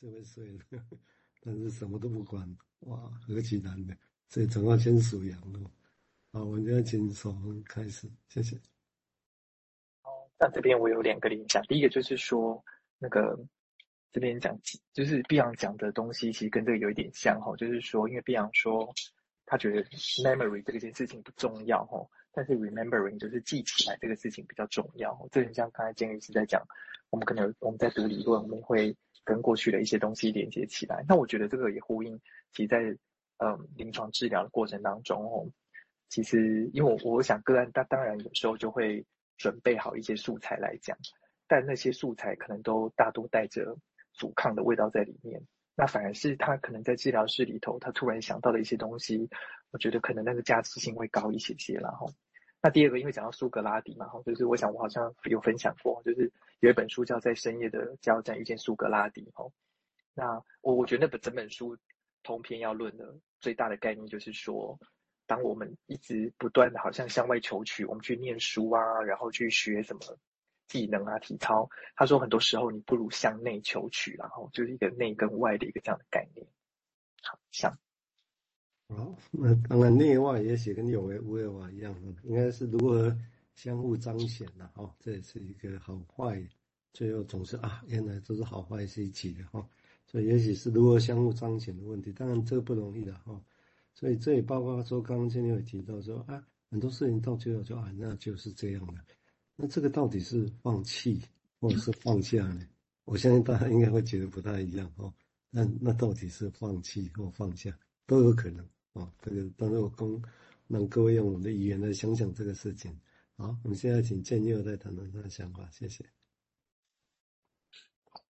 就会睡了，但是什么都不管，哇，何其难的！所以总要先数羊哦。好，我们就要请守恒开始，谢谢。那这边我有两个联想，第一个就是说，那个这边讲，就是碧昂讲的东西，其实跟这个有一点像哈，就是说，因为碧昂说他觉得 memory 这件事情不重要哈，但是 remembering 就是记起来这个事情比较重要。这很像刚才建律师在讲，我们可能我们在读理论，我们会跟过去的一些东西连接起来。那我觉得这个也呼应，其实在嗯临床治疗的过程当中哦，其实因为我我想个案，他当然有时候就会。准备好一些素材来讲，但那些素材可能都大多带着阻抗的味道在里面。那反而是他可能在治疗室里头，他突然想到的一些东西，我觉得可能那个价值性会高一些些啦。哈，那第二个，因为讲到苏格拉底嘛，就是我想我好像有分享过，就是有一本书叫《在深夜的加油站遇见苏格拉底》。哦，那我我觉得那本整本书通篇要论的最大的概念就是说。当我们一直不断的好像向外求取，我们去念书啊，然后去学什么技能啊、体操。他说，很多时候你不如向内求取，然后就是一个内跟外的一个这样的概念。好，像。好，那当然内外也许跟有为无为啊一样，应该是如何相互彰显的哈。这也是一个好坏，最后总是啊，原来都是好坏是一起的哈。所以也许是如何相互彰显的问题，当然这个不容易的哈。所以这也包括说，刚刚今天有提到说啊，很多事情到最后就啊，那就是这样的。那这个到底是放弃或者是放下呢？我相信大家应该会觉得不太一样哦。那那到底是放弃或放下都有可能哦。这个，当然我供让各位用我们的语言来想想这个事情。好，我们现在请建佑再谈谈他的想法，谢谢。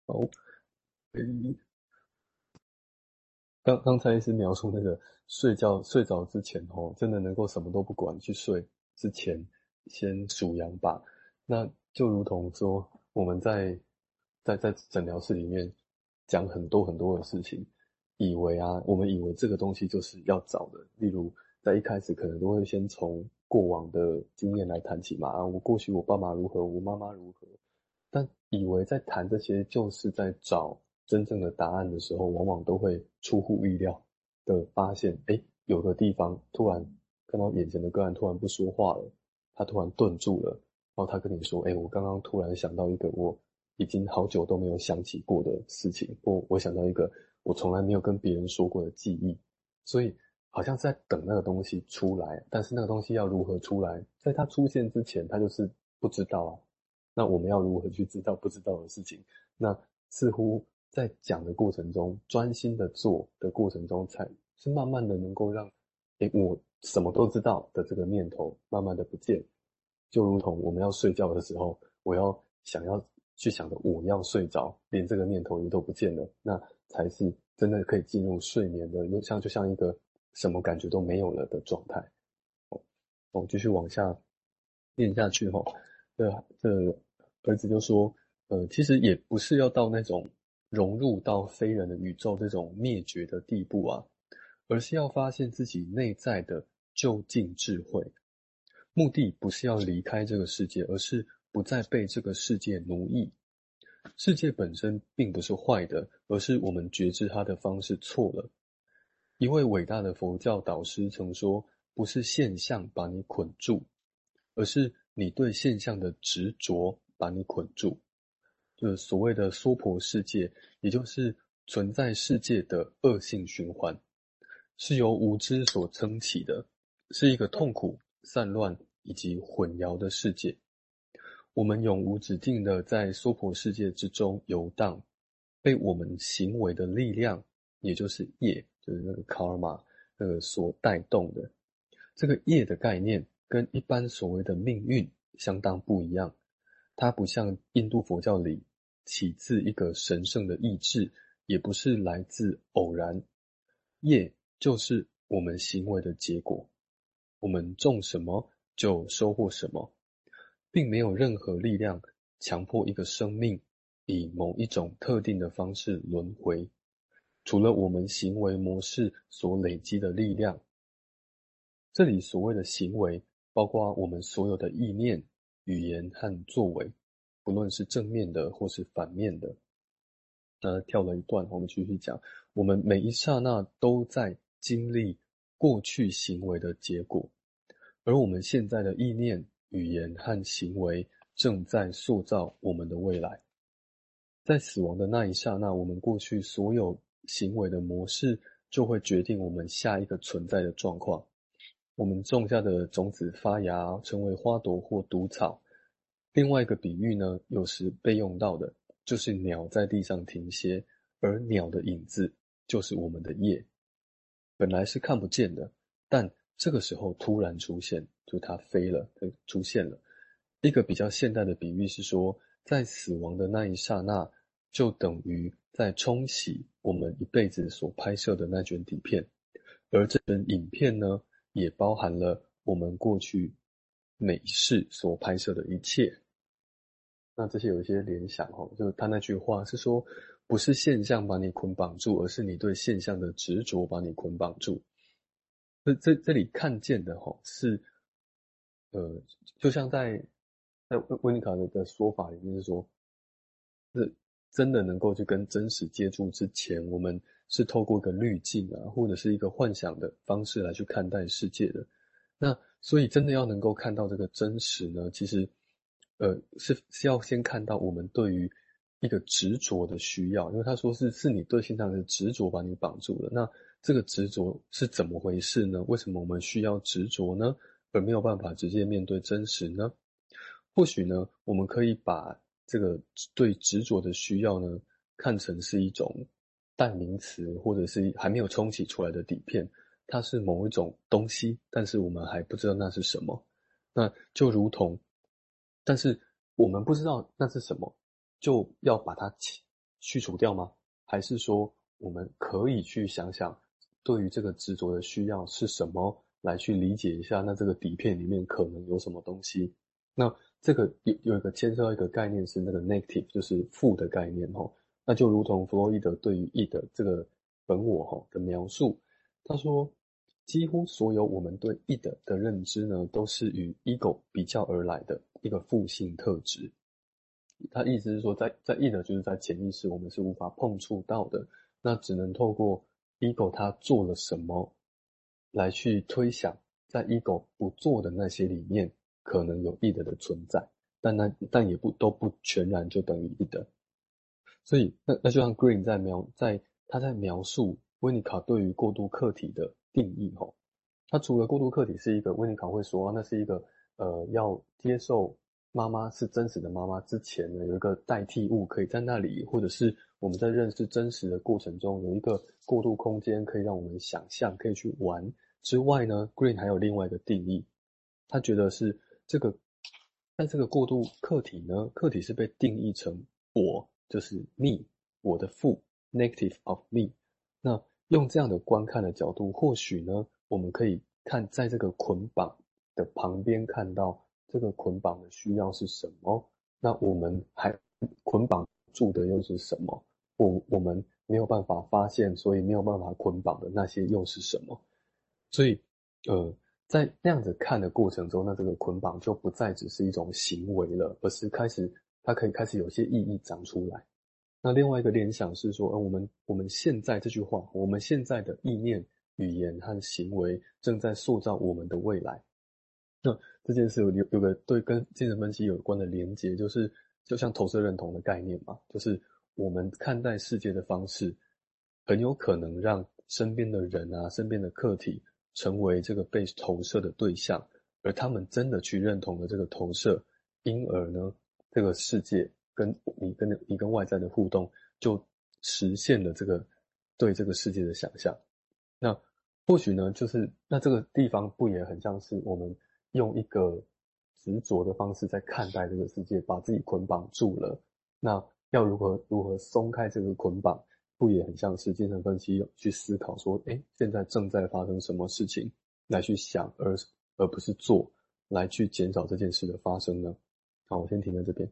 哦，刚刚才是描述那个睡觉睡着之前哦，真的能够什么都不管去睡之前，先数羊吧。那就如同说我们在在在诊疗室里面讲很多很多的事情，以为啊，我们以为这个东西就是要找的。例如在一开始可能都会先从过往的经验来谈起嘛，啊，我过去我爸妈如何，我妈妈如何，但以为在谈这些就是在找。真正的答案的时候，往往都会出乎意料的发现，哎，有个地方突然看到眼前的个案突然不说话了，他突然顿住了，然后他跟你说，哎，我刚刚突然想到一个我已经好久都没有想起过的事情，或我想到一个我从来没有跟别人说过的记忆，所以好像是在等那个东西出来，但是那个东西要如何出来，在它出现之前，他就是不知道啊。那我们要如何去知道不知道的事情？那似乎。在讲的过程中，专心的做的过程中，才是慢慢的能够让，诶，我什么都知道的这个念头慢慢的不见，就如同我们要睡觉的时候，我要想要去想着我要睡着，连这个念头也都不见了，那才是真的可以进入睡眠的，像就像一个什么感觉都没有了的状态。哦，我继续往下念下去哈，这这儿子就说，呃，其实也不是要到那种。融入到非人的宇宙这种灭绝的地步啊，而是要发现自己内在的究竟智慧。目的不是要离开这个世界，而是不再被这个世界奴役。世界本身并不是坏的，而是我们觉知它的方式错了。一位伟大的佛教导师曾说：“不是现象把你捆住，而是你对现象的执着把你捆住。”就是所谓的娑婆世界，也就是存在世界的恶性循环，是由无知所撑起的，是一个痛苦、散乱以及混淆的世界。我们永无止境的在娑婆世界之中游荡，被我们行为的力量，也就是业，就是那个 karma，那个所带动的。这个业的概念，跟一般所谓的命运相当不一样。它不像印度佛教里起自一个神圣的意志，也不是来自偶然。业就是我们行为的结果，我们种什么就收获什么，并没有任何力量强迫一个生命以某一种特定的方式轮回，除了我们行为模式所累积的力量。这里所谓的行为，包括我们所有的意念。语言和作为，不论是正面的或是反面的，呃，跳了一段，我们继续讲。我们每一刹那都在经历过去行为的结果，而我们现在的意念、语言和行为正在塑造我们的未来。在死亡的那一刹那，我们过去所有行为的模式就会决定我们下一个存在的状况。我们种下的种子发芽，成为花朵或毒草。另外一个比喻呢，有时被用到的，就是鸟在地上停歇，而鸟的影子就是我们的业，本来是看不见的，但这个时候突然出现，就它飞了，它出现了。一个比较现代的比喻是说，在死亡的那一刹那，就等于在冲洗我们一辈子所拍摄的那卷底片，而这卷影片呢，也包含了我们过去每世所拍摄的一切。那这些有一些联想哦，就是他那句话是说，不是现象把你捆绑住，而是你对现象的执着把你捆绑住。这这这里看见的哈是，呃，就像在在温尼卡的的说法里面是说，是真的能够去跟真实接触之前，我们是透过一个滤镜啊，或者是一个幻想的方式来去看待世界的。那所以真的要能够看到这个真实呢，其实。呃，是是要先看到我们对于一个执着的需要，因为他说是是你对现象的执着把你绑住了。那这个执着是怎么回事呢？为什么我们需要执着呢？而没有办法直接面对真实呢？或许呢，我们可以把这个对执着的需要呢，看成是一种代名词，或者是还没有冲洗出来的底片，它是某一种东西，但是我们还不知道那是什么。那就如同。但是我们不知道那是什么，就要把它去除掉吗？还是说我们可以去想想，对于这个执着的需要是什么，来去理解一下，那这个底片里面可能有什么东西？那这个有有一个牵涉到一个概念是那个 negative，就是负的概念齁。那就如同弗洛伊德对于 id 这个本我哈的描述，他说。几乎所有我们对 id 的认知呢，都是与 ego 比较而来的一个负性特质。他意思是说在，在在 id 就是在潜意识，我们是无法碰触到的，那只能透过 ego 他做了什么来去推想，在 ego 不做的那些里面，可能有 id 的存在，但那但也不都不全然就等于 E 的。所以那那就像 Green 在描在他在描述温尼卡对于过渡客体的。定义吼，他除了过渡客体是一个，温尼卡会说，那是一个呃，要接受妈妈是真实的妈妈之前呢，有一个代替物可以在那里，或者是我们在认识真实的过程中，有一个过渡空间可以让我们想象，可以去玩之外呢，Green 还有另外一个定义，他觉得是这个，在这个过渡客体呢，客体是被定义成我，就是 me，我的负 negative of me，那。用这样的观看的角度，或许呢，我们可以看在这个捆绑的旁边，看到这个捆绑的需要是什么。那我们还捆绑住的又是什么？我我们没有办法发现，所以没有办法捆绑的那些又是什么？所以，呃，在那样子看的过程中，那这个捆绑就不再只是一种行为了，而是开始它可以开始有些意义长出来。那另外一个联想是说，呃，我们我们现在这句话，我们现在的意念、语言和行为正在塑造我们的未来。那这件事有有有个对跟精神分析有关的连接，就是就像投射认同的概念嘛，就是我们看待世界的方式，很有可能让身边的人啊、身边的客体成为这个被投射的对象，而他们真的去认同了这个投射，因而呢，这个世界。跟你跟你跟外在的互动，就实现了这个对这个世界的想象。那或许呢，就是那这个地方不也很像是我们用一个执着的方式在看待这个世界，把自己捆绑住了。那要如何如何松开这个捆绑，不也很像是精神分析去思考说，诶，现在正在发生什么事情，来去想，而而不是做，来去减少这件事的发生呢？好，我先停在这边。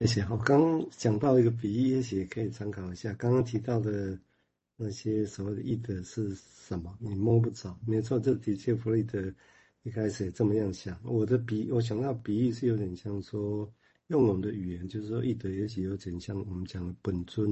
谢谢。我刚讲到一个比喻，也许可以参考一下。刚刚提到的那些所谓的 id 是什么？你摸不着。没错，这的确弗洛德一开始也这么样想。我的比，我想到比喻是有点像说，用我们的语言，就是说，义德也许有点像我们讲的本尊